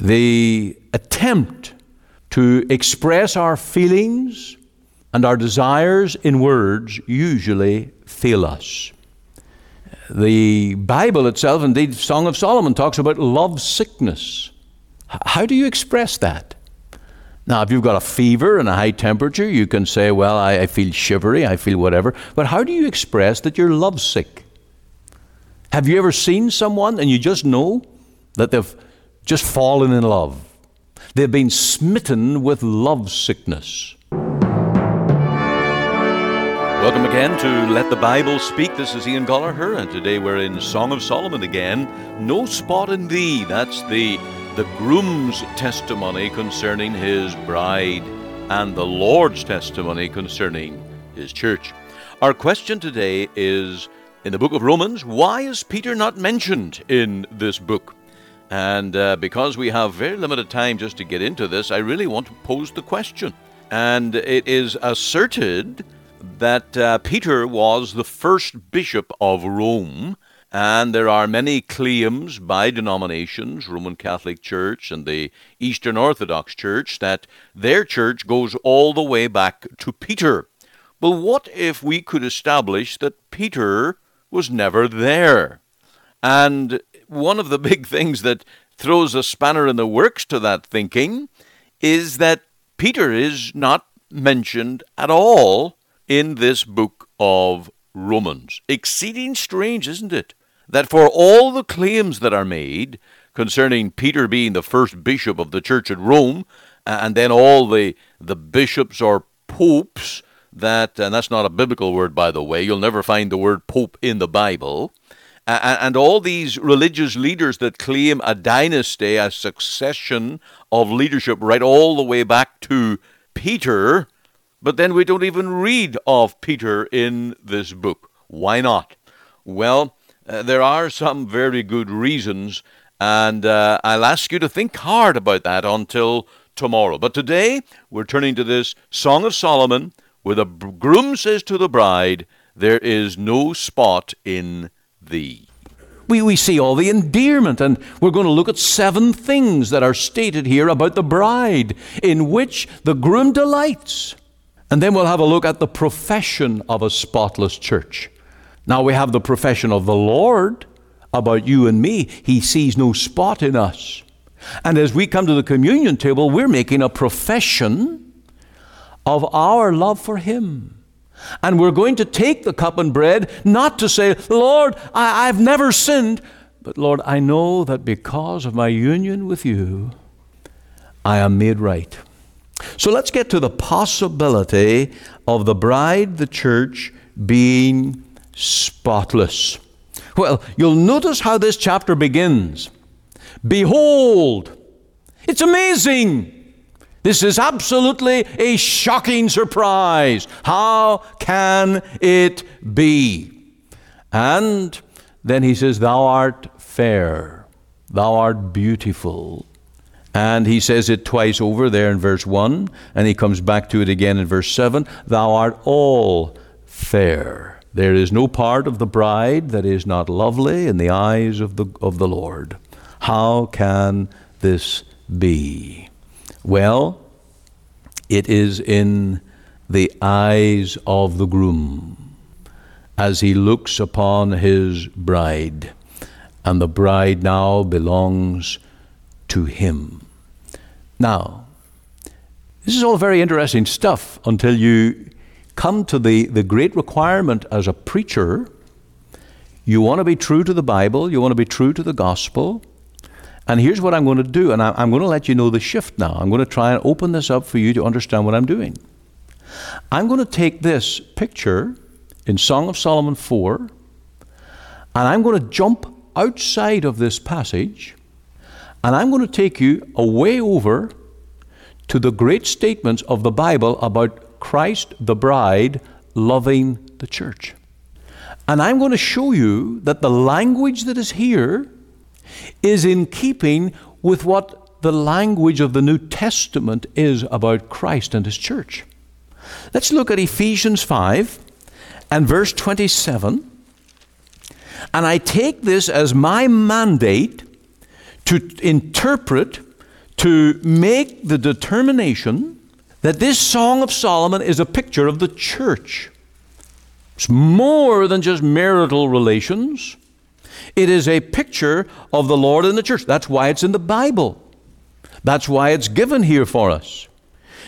the attempt to express our feelings and our desires in words usually fail us. The Bible itself, indeed, Song of Solomon, talks about love sickness. How do you express that? Now, if you've got a fever and a high temperature, you can say, Well, I, I feel shivery, I feel whatever. But how do you express that you're lovesick? Have you ever seen someone and you just know that they've just fallen in love? They've been smitten with love sickness. Welcome again to Let the Bible Speak. This is Ian Goligher, and today we're in Song of Solomon again. No spot in thee. That's the the groom's testimony concerning his bride and the Lord's testimony concerning his church. Our question today is in the book of Romans, why is Peter not mentioned in this book? And uh, because we have very limited time just to get into this, I really want to pose the question. And it is asserted that uh, Peter was the first bishop of Rome, and there are many claims by denominations, Roman Catholic Church and the Eastern Orthodox Church, that their church goes all the way back to Peter. But what if we could establish that Peter was never there? And one of the big things that throws a spanner in the works to that thinking is that Peter is not mentioned at all in this book of Romans. Exceeding strange, isn't it? That for all the claims that are made concerning Peter being the first bishop of the church at Rome, and then all the, the bishops or popes that, and that's not a biblical word, by the way, you'll never find the word pope in the Bible, and all these religious leaders that claim a dynasty, a succession of leadership right all the way back to Peter, but then we don't even read of Peter in this book. Why not? Well, uh, there are some very good reasons, and uh, I'll ask you to think hard about that until tomorrow. But today, we're turning to this Song of Solomon, where the groom says to the bride, There is no spot in thee. We, we see all the endearment, and we're going to look at seven things that are stated here about the bride, in which the groom delights. And then we'll have a look at the profession of a spotless church. Now we have the profession of the Lord about you and me. He sees no spot in us. And as we come to the communion table, we're making a profession of our love for Him. And we're going to take the cup and bread not to say, Lord, I, have never sinned, but Lord, I know that because of my union with you, I am made right. So let's get to the possibility of the bride, the church, being spotless. Well, you'll notice how this chapter begins. Behold, it's amazing. This is absolutely a shocking surprise. How can it be? And then he says, Thou art fair, thou art beautiful. And he says it twice over there in verse 1, and he comes back to it again in verse 7 Thou art all fair. There is no part of the bride that is not lovely in the eyes of the, of the Lord. How can this be? Well, it is in the eyes of the groom as he looks upon his bride, and the bride now belongs to him. Now, this is all very interesting stuff until you come to the, the great requirement as a preacher. You want to be true to the Bible, you want to be true to the gospel. And here's what I'm going to do, and I'm going to let you know the shift now. I'm going to try and open this up for you to understand what I'm doing. I'm going to take this picture in Song of Solomon 4, and I'm going to jump outside of this passage and I'm going to take you away over to the great statements of the Bible about Christ, the bride, loving the church. And I'm going to show you that the language that is here is in keeping with what the language of the New Testament is about Christ and His church. Let's look at Ephesians 5 and verse 27. And I take this as my mandate to interpret to make the determination that this Song of Solomon is a picture of the church. It's more than just marital relations. It is a picture of the Lord and the church. That's why it's in the Bible. That's why it's given here for us.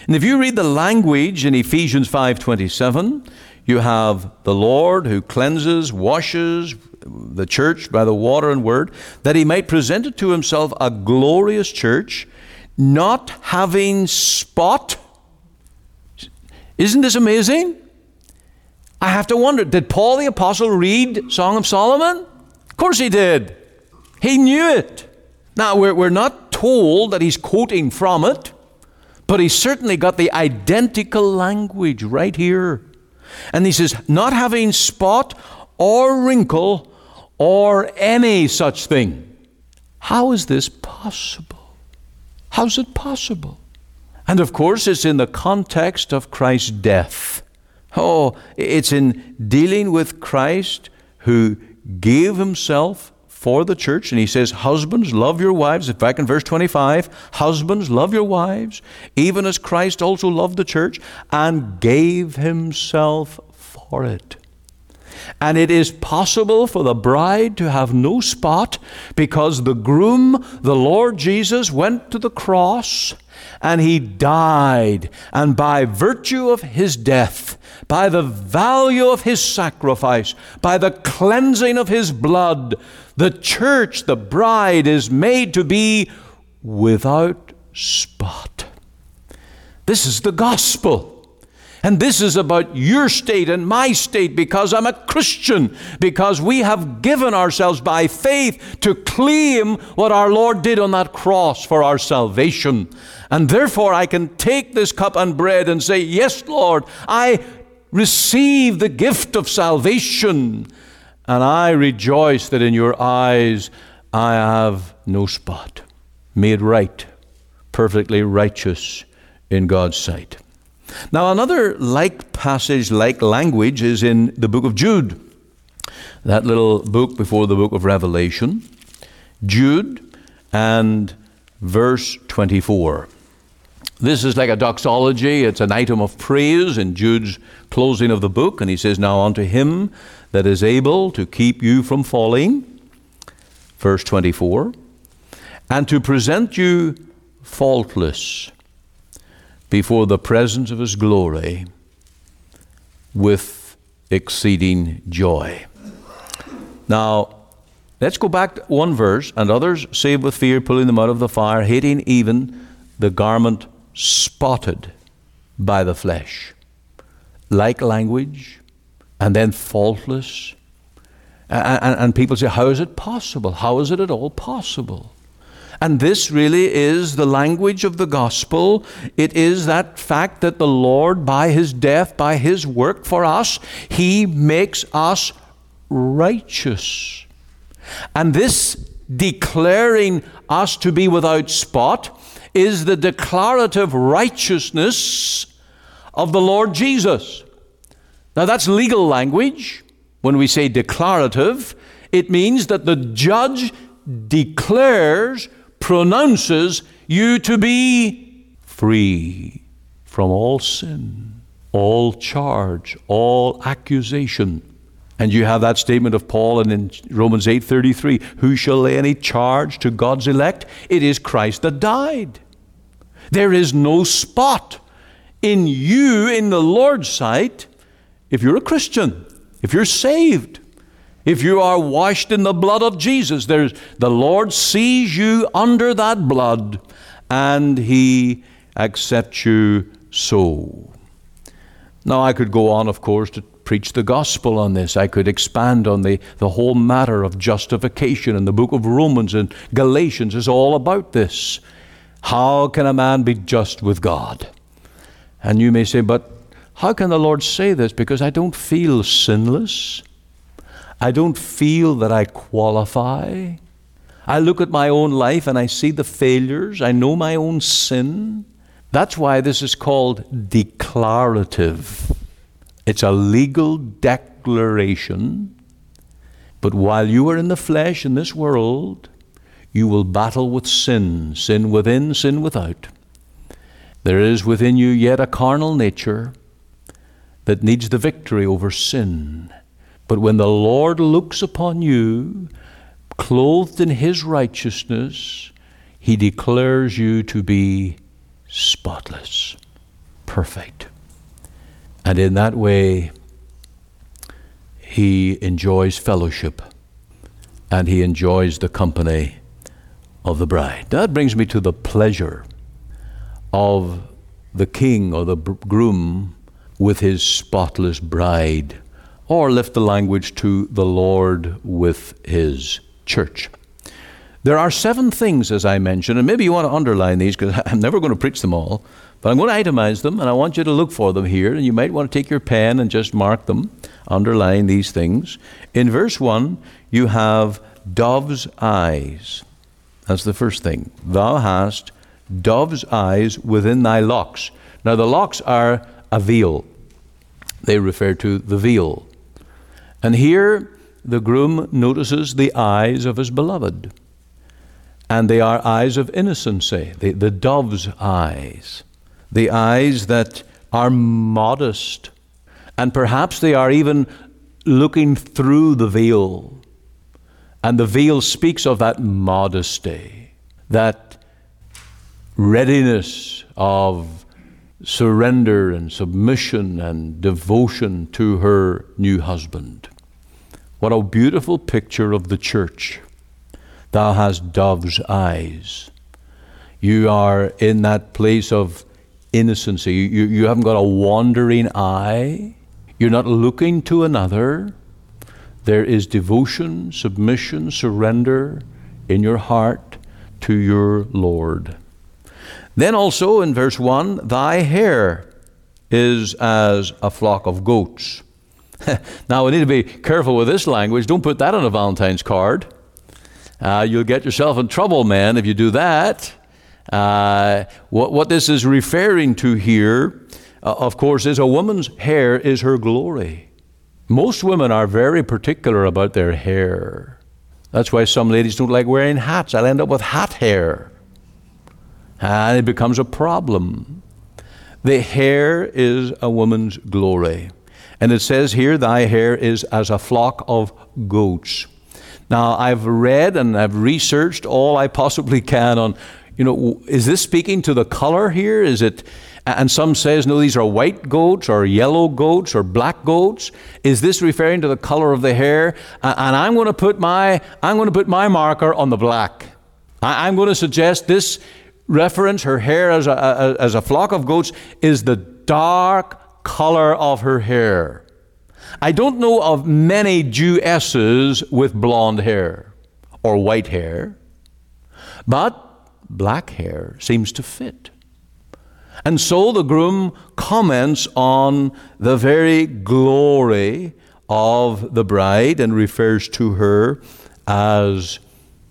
And if you read the language in Ephesians 5:27, you have the Lord who cleanses, washes the church by the water and word, that he might present it to himself a glorious church, not having spot. Isn't this amazing? I have to wonder, did Paul the apostle read Song of Solomon? Course he did. He knew it. Now, we're, we're not told that he's quoting from it, but he certainly got the identical language right here. And he says, not having spot or wrinkle or any such thing. How is this possible? How's it possible? And of course, it's in the context of Christ's death. Oh, it's in dealing with Christ who gave himself for the church. And he says, Husbands, love your wives. In fact, in verse 25, Husbands, love your wives, even as Christ also loved the church and gave himself for it. And it is possible for the bride to have no spot because the groom, the Lord Jesus, went to the cross and he died. And by virtue of his death, by the value of his sacrifice, by the cleansing of his blood, the church, the bride, is made to be without spot. This is the gospel. And this is about your state and my state because I'm a Christian, because we have given ourselves by faith to claim what our Lord did on that cross for our salvation. And therefore, I can take this cup and bread and say, Yes, Lord, I receive the gift of salvation. And I rejoice that in your eyes I have no spot, made right, perfectly righteous in God's sight. Now, another like passage, like language, is in the book of Jude, that little book before the book of Revelation. Jude and verse 24. This is like a doxology, it's an item of praise in Jude's closing of the book, and he says, Now unto him that is able to keep you from falling, verse 24, and to present you faultless before the presence of his glory with exceeding joy. Now, let's go back one verse. And others saved with fear, pulling them out of the fire, hating even the garment spotted by the flesh. Like language, and then faultless. And, and, and people say, How is it possible? How is it at all possible? And this really is the language of the gospel. It is that fact that the Lord, by his death, by his work for us, he makes us righteous. And this declaring us to be without spot is the declarative righteousness of the Lord Jesus. Now, that's legal language. When we say declarative, it means that the judge declares pronounces you to be free from all sin, all charge, all accusation. And you have that statement of Paul and in Romans 8:33, who shall lay any charge to God's elect? It is Christ that died. There is no spot in you in the Lord's sight if you're a Christian, if you're saved. If you are washed in the blood of Jesus, there's, the Lord sees you under that blood and He accepts you so. Now, I could go on, of course, to preach the gospel on this. I could expand on the, the whole matter of justification, and the book of Romans and Galatians is all about this. How can a man be just with God? And you may say, but how can the Lord say this? Because I don't feel sinless. I don't feel that I qualify. I look at my own life and I see the failures. I know my own sin. That's why this is called declarative. It's a legal declaration. But while you are in the flesh in this world, you will battle with sin, sin within, sin without. There is within you yet a carnal nature that needs the victory over sin. But when the Lord looks upon you, clothed in His righteousness, He declares you to be spotless, perfect. And in that way, He enjoys fellowship and He enjoys the company of the bride. That brings me to the pleasure of the king or the groom with his spotless bride, or lift the language to the Lord with his church. There are seven things, as I mentioned, and maybe you want to underline these because I'm never going to preach them all, but I'm going to itemize them and I want you to look for them here. And you might want to take your pen and just mark them, underline these things. In verse 1, you have dove's eyes. That's the first thing. Thou hast dove's eyes within thy locks. Now, the locks are a veil, they refer to the veil. And here, the groom notices the eyes of his beloved. And they are eyes of innocency, eh? the, the dove's eyes, the eyes that are modest. And perhaps they are even looking through the veil. And the veil speaks of that modesty, that readiness of surrender and submission and devotion to her new husband. What a beautiful picture of the church. Thou hast dove's eyes. You are in that place of innocency. You, you haven't got a wandering eye. You're not looking to another. There is devotion, submission, surrender in your heart to your Lord. Then also in verse 1 Thy hair is as a flock of goats. now, we need to be careful with this language. Don't put that on a Valentine's card. Uh, you'll get yourself in trouble, man, if you do that. Uh, what, what this is referring to here, uh, of course, is a woman's hair is her glory. Most women are very particular about their hair. That's why some ladies don't like wearing hats. I'll end up with hat hair and it becomes a problem. The hair is a woman's glory. And it says here, Thy hair is as a flock of goats. Now, I've read and I've researched all I possibly can on, you know, is this speaking to the color here? Is it, and some says, no, these are white goats or yellow goats or black goats. Is this referring to the color of the hair? And I'm going to put my, I'm going to put my marker on the black. I'm going to suggest this reference, her hair as a, as a flock of goats, is the dark color of her hair. I don't know of many Jewesses with blonde hair or white hair, but black hair seems to fit. And so the groom comments on the very glory of the bride and refers to her as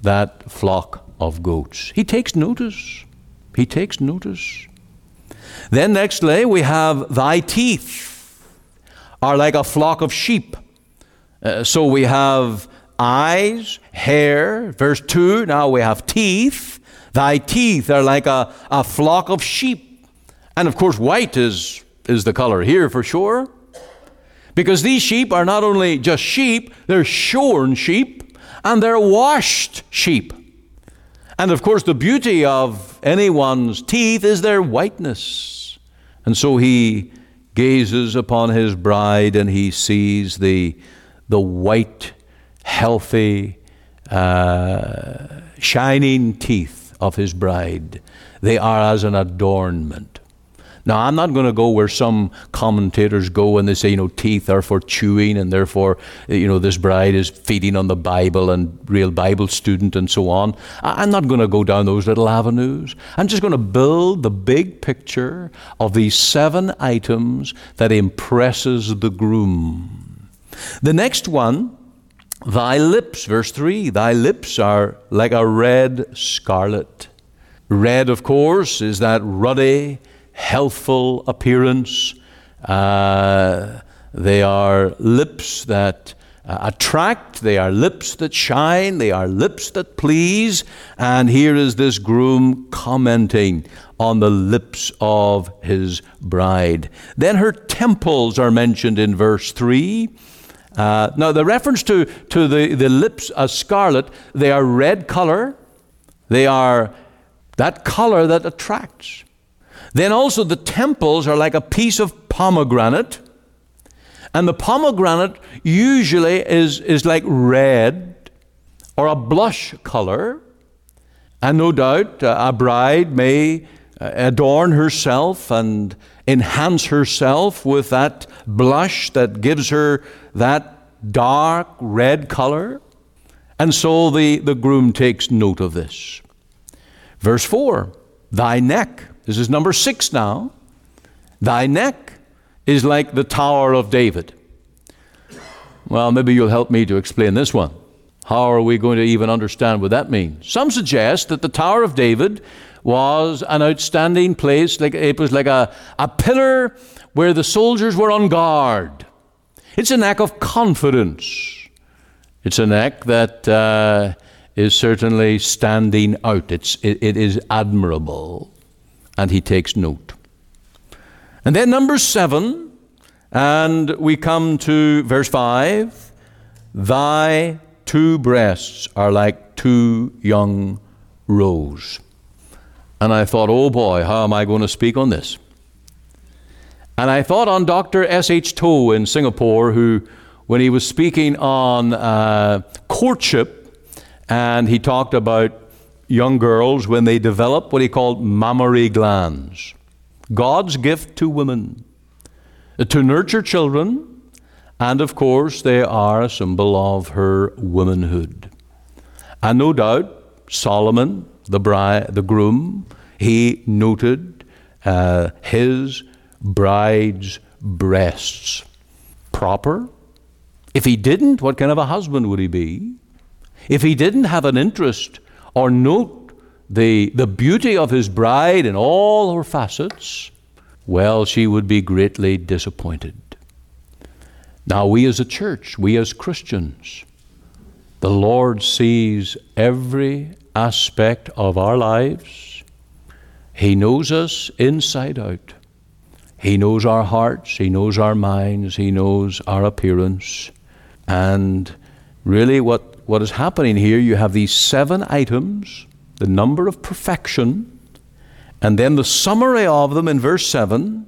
that flock of goats. He takes notice. He takes notice. Then, nextly, we have thy teeth are like a flock of sheep. Uh, so we have eyes, hair, verse 2. Now we have teeth. Thy teeth are like a, a flock of sheep. And of course, white is, is the color here for sure. Because these sheep are not only just sheep, they're shorn sheep and they're washed sheep. And of course, the beauty of anyone's teeth is their whiteness. And so he gazes upon his bride and he sees the, the white, healthy, uh, shining teeth of his bride. They are as an adornment. Now, I'm not going to go where some commentators go and they say, you know, teeth are for chewing and therefore, you know, this bride is feeding on the Bible and real Bible student and so on. I'm not going to go down those little avenues. I'm just going to build the big picture of these seven items that impresses the groom. The next one, thy lips, verse 3, thy lips are like a red scarlet. Red, of course, is that ruddy, healthful appearance. Uh, they are lips that uh, attract, they are lips that shine, they are lips that please. And here is this groom commenting on the lips of his bride. Then her temples are mentioned in verse 3. Uh, now, the reference to, to the, the lips as scarlet, they are red color. They are that color that attracts. Then also the temples are like a piece of pomegranate. And the pomegranate usually is, is like red or a blush color. And no doubt uh, a bride may uh, adorn herself and enhance herself with that blush that gives her that dark red color. And so the, the groom takes note of this. Verse 4 Thy neck, this is number six now, thy neck is like the Tower of David. Well, maybe you'll help me to explain this one. How are we going to even understand what that means? Some suggest that the Tower of David was an outstanding place, like it was like a, a pillar where the soldiers were on guard. It's a neck of confidence. It's a neck that uh, is certainly standing out. It's, it, it is admirable. And he takes note. And then number seven, and we come to verse five Thy two breasts are like two young roes. And I thought, oh boy, how am I going to speak on this? And I thought on Dr. S.H. Tow in Singapore, who, when he was speaking on uh, courtship, and he talked about young girls when they develop what he called mammary glands. God's gift to women to nurture children, and of course, they are a symbol of her womanhood. And no doubt, Solomon, the bride, the groom, he noted uh, his bride's breasts. Proper? If he didn't, what kind of a husband would he be? If he didn't have an interest or note the, the beauty of his bride in all her facets, well, she would be greatly disappointed. Now, we as a church, we as Christians, the Lord sees every aspect of our lives. He knows us inside out. He knows our hearts, He knows our minds, He knows our appearance. And really, what, what is happening here, you have these seven items the number of perfection, and then the summary of them in verse 7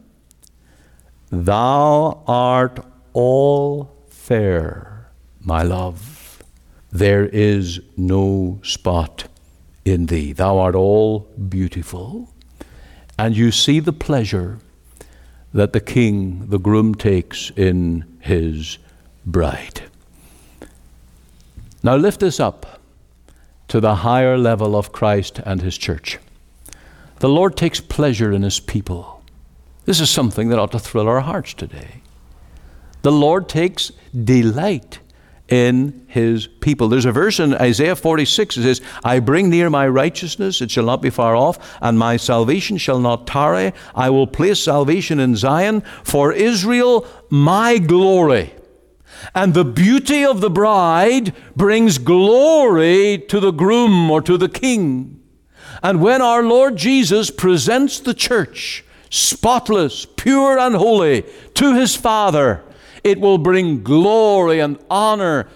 Thou art all fair, my love. There is no spot in thee. Thou art all beautiful. And you see the pleasure that the king, the groom, takes in his bride. Now lift this up to the higher level of Christ and His church. The Lord takes pleasure in His people. This is something that ought to thrill our hearts today. The Lord takes delight in his people. There's a verse in Isaiah 46 that says, I bring near my righteousness, it shall not be far off, and my salvation shall not tarry. I will place salvation in Zion for Israel, my glory. And the beauty of the bride brings glory to the groom or to the king. And when our Lord Jesus presents the church, spotless, pure, and holy, to his Father, it will bring glory and honor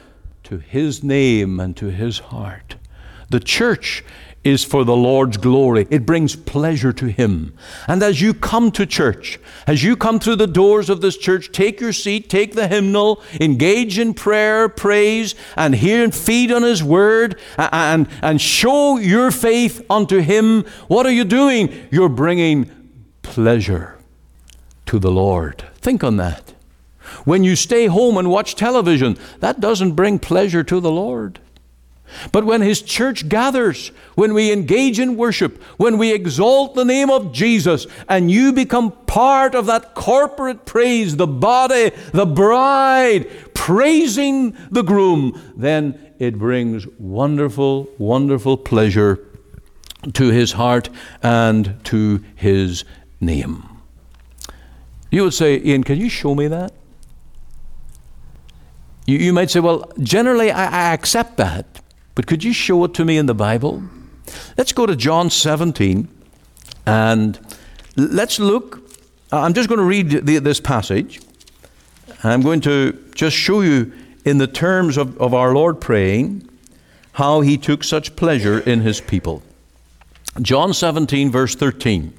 to his name and to his heart. The church is for the Lord's glory. It brings pleasure to Him. And as you come to church, as you come through the doors of this church, take your seat, take the hymnal, engage in prayer, praise, and hear and feed on His Word, and, and show your faith unto Him. What are you doing? You're bringing pleasure to the Lord. Think on that. When you stay home and watch television, that doesn't bring pleasure to the Lord. But when His church gathers, when we engage in worship, when we exalt the name of Jesus, and you become part of that corporate praise, the body, the bride, praising the groom, then it brings wonderful, wonderful pleasure to His heart and to His name. You would say, Ian, can you show me that? You, you might say, well, generally I, I accept that, but could you show it to me in the Bible? Let's go to John 17 and let's look. I'm just going to read the, this passage. I'm going to just show you in the terms of, of our Lord praying how he took such pleasure in his people. John 17, verse 13.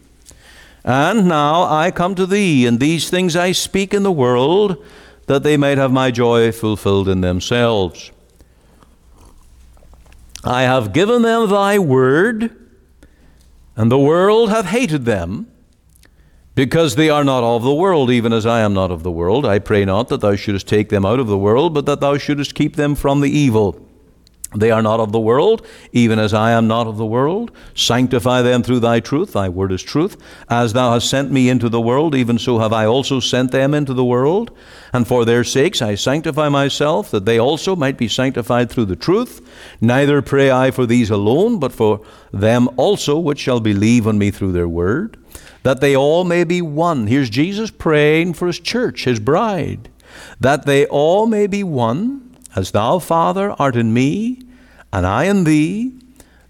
And now I come to thee, and these things I speak in the world, that they might have my joy fulfilled in themselves. I have given them thy word, and the world hath hated them, because they are not of the world, even as I am not of the world. I pray not that thou shouldest take them out of the world, but that thou shouldest keep them from the evil. They are not of the world, even as I am not of the world. Sanctify them through thy truth. Thy word is truth. As thou hast sent me into the world, even so have I also sent them into the world. And for their sakes I sanctify myself, that they also might be sanctified through the truth. Neither pray I for these alone, but for them also which shall believe on me through their word, that they all may be one. Here's Jesus praying for his church, his bride. That they all may be one as thou, Father, art in me, and I in thee,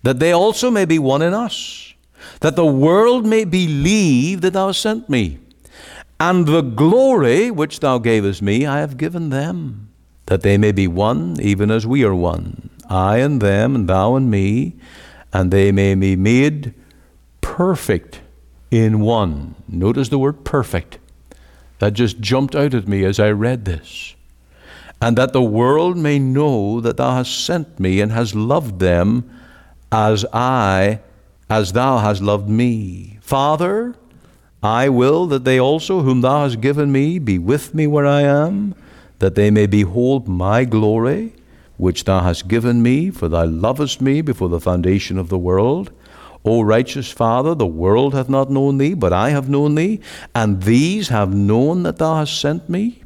that they also may be one in us, that the world may believe that thou sent me. And the glory which thou gavest me, I have given them, that they may be one, even as we are one, I and them, and thou and me, and they may be made perfect in one. Notice the word perfect. That just jumped out at me as I read this and that the world may know that thou hast sent me and hast loved them as I, as thou hast loved me. Father, I will that they also, whom thou hast given me, be with me where I am, that they may behold my glory, which thou hast given me, for thou lovest me before the foundation of the world. O righteous Father, the world hath not known thee, but I have known thee, and these have known that thou hast sent me.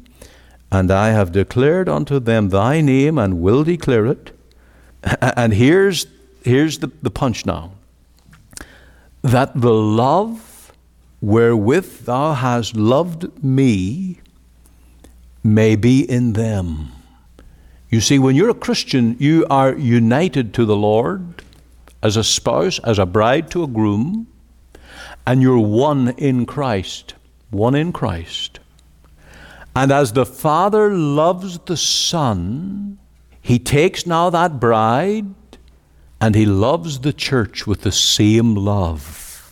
And I have declared unto them thy name and will declare it. And here's, here's the, the punch now that the love wherewith thou hast loved me may be in them. You see, when you're a Christian, you are united to the Lord as a spouse, as a bride to a groom, and you're one in Christ. One in Christ. And as the Father loves the Son, he takes now that bride and he loves the church with the same love.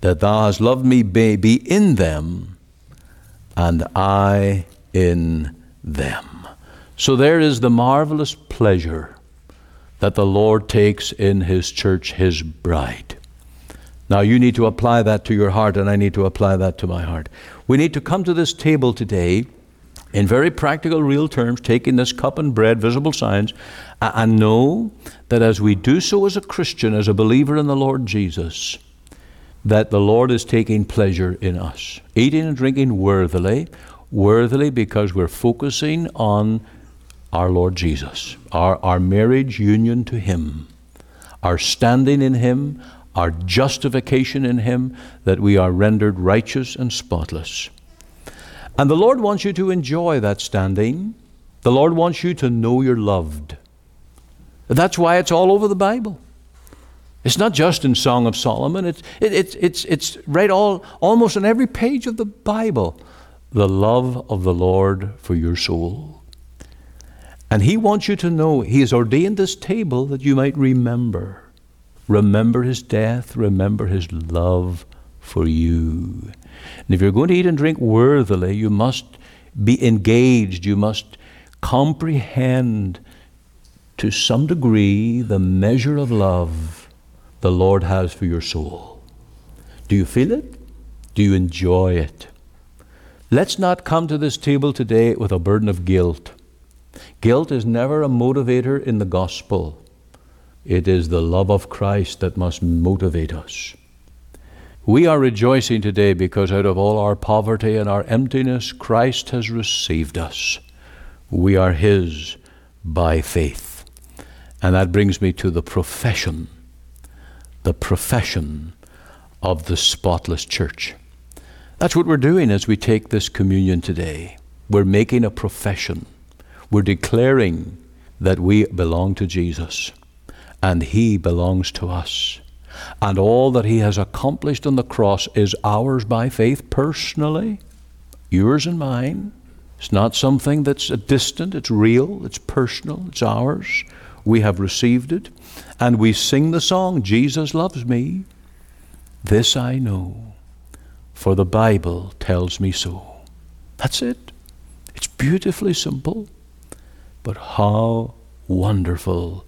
That thou hast loved me, baby, in them, and I in them. So there is the marvelous pleasure that the Lord takes in his church, his bride. Now you need to apply that to your heart, and I need to apply that to my heart. We need to come to this table today in very practical, real terms, taking this cup and bread, visible signs, and know that as we do so as a Christian, as a believer in the Lord Jesus, that the Lord is taking pleasure in us. Eating and drinking worthily, worthily because we're focusing on our Lord Jesus, our, our marriage union to Him, our standing in Him, our justification in Him, that we are rendered righteous and spotless. And the Lord wants you to enjoy that standing. The Lord wants you to know you're loved. That's why it's all over the Bible. It's not just in Song of Solomon, it's, it, it's, it's, it's right all, almost on every page of the Bible. The love of the Lord for your soul. And He wants you to know He has ordained this table that you might remember. Remember his death, remember his love for you. And if you're going to eat and drink worthily, you must be engaged, you must comprehend to some degree the measure of love the Lord has for your soul. Do you feel it? Do you enjoy it? Let's not come to this table today with a burden of guilt. Guilt is never a motivator in the gospel. It is the love of Christ that must motivate us. We are rejoicing today because out of all our poverty and our emptiness, Christ has received us. We are His by faith. And that brings me to the profession, the profession of the spotless church. That's what we're doing as we take this communion today. We're making a profession. We're declaring that we belong to Jesus and He belongs to us. And all that He has accomplished on the cross is ours by faith personally, yours and mine. It's not something that's distant, it's real, it's personal, it's ours. We have received it. And we sing the song, Jesus loves me. This I know, for the Bible tells me so. That's it. It's beautifully simple, but how wonderful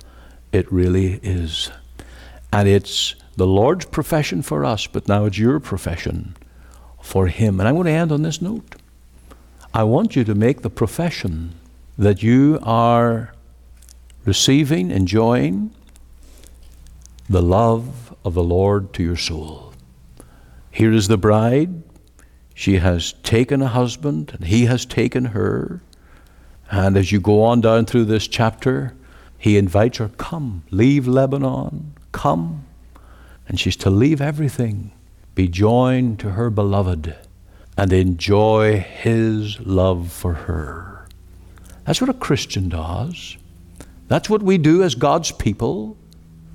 it really is. And it's the Lord's profession for us, but now it's your profession for Him. And I'm going to end on this note. I want you to make the profession that you are receiving, enjoying the love of the Lord to your soul. Here is the bride. She has taken a husband, and he has taken her. And as you go on down through this chapter, he invites her, Come, leave Lebanon, come. And she's to leave everything, be joined to her beloved, and enjoy his love for her. That's what a Christian does. That's what we do as God's people.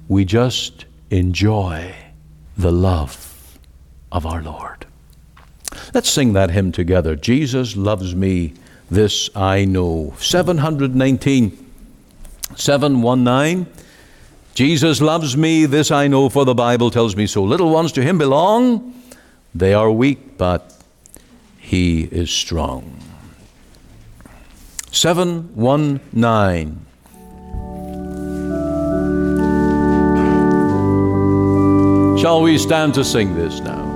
We just enjoy the love of our Lord. Let's sing that hymn together. Jesus loves me, this I know. 719. 719. Jesus loves me, this I know, for the Bible tells me so. Little ones to him belong. They are weak, but he is strong. 719. Shall we stand to sing this now?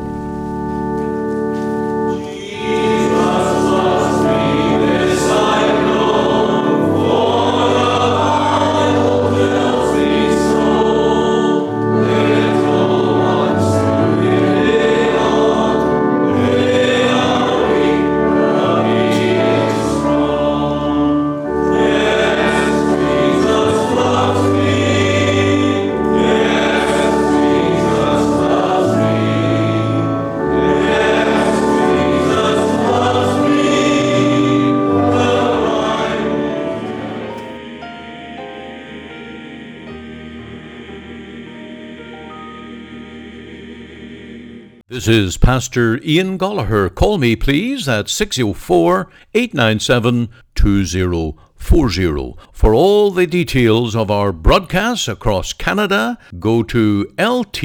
Is Pastor Ian Goligher. Call me, please, at 604 897 2040. For all the details of our broadcasts across Canada, go to ltbs.ca.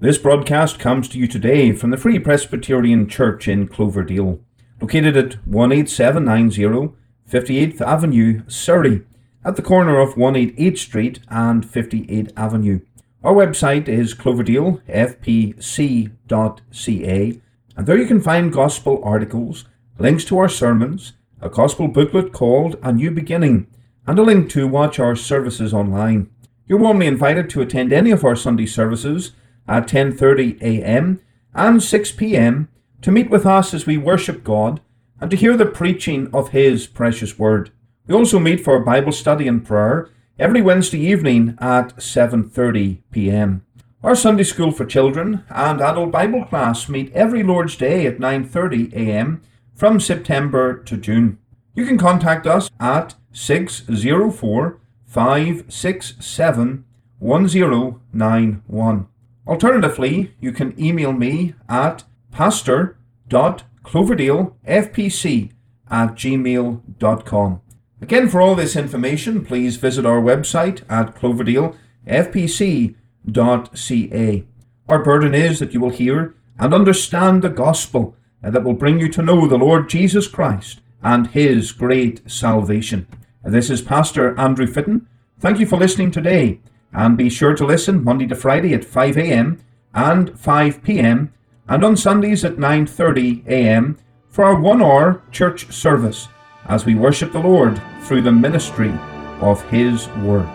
This broadcast comes to you today from the Free Presbyterian Church in Cloverdale, located at 18790 58th Avenue, Surrey, at the corner of 188 Street and 58th Avenue. Our website is cloverdalefpc.ca, and there you can find gospel articles, links to our sermons, a gospel booklet called A New Beginning, and a link to watch our services online. You're warmly invited to attend any of our Sunday services at 10:30 a.m. and 6 p.m. to meet with us as we worship God and to hear the preaching of his precious word. We also meet for Bible study and prayer every Wednesday evening at 7:30 p.m. Our Sunday School for Children and Adult Bible class meet every Lord's Day at 9:30 a.m. from September to June. You can contact us at 604 567 1091. Alternatively, you can email me at pastor.cloverdalefpc at gmail.com. Again, for all this information, please visit our website at cloverdalefpc.ca. Our burden is that you will hear and understand the gospel and that will bring you to know the Lord Jesus Christ and his great salvation. Uh, this is Pastor Andrew Fitton. Thank you for listening today, and be sure to listen Monday to Friday at 5 a.m. and 5 p.m. and on Sundays at 9:30 a.m. for our one-hour church service as we worship the Lord through the ministry of His Word.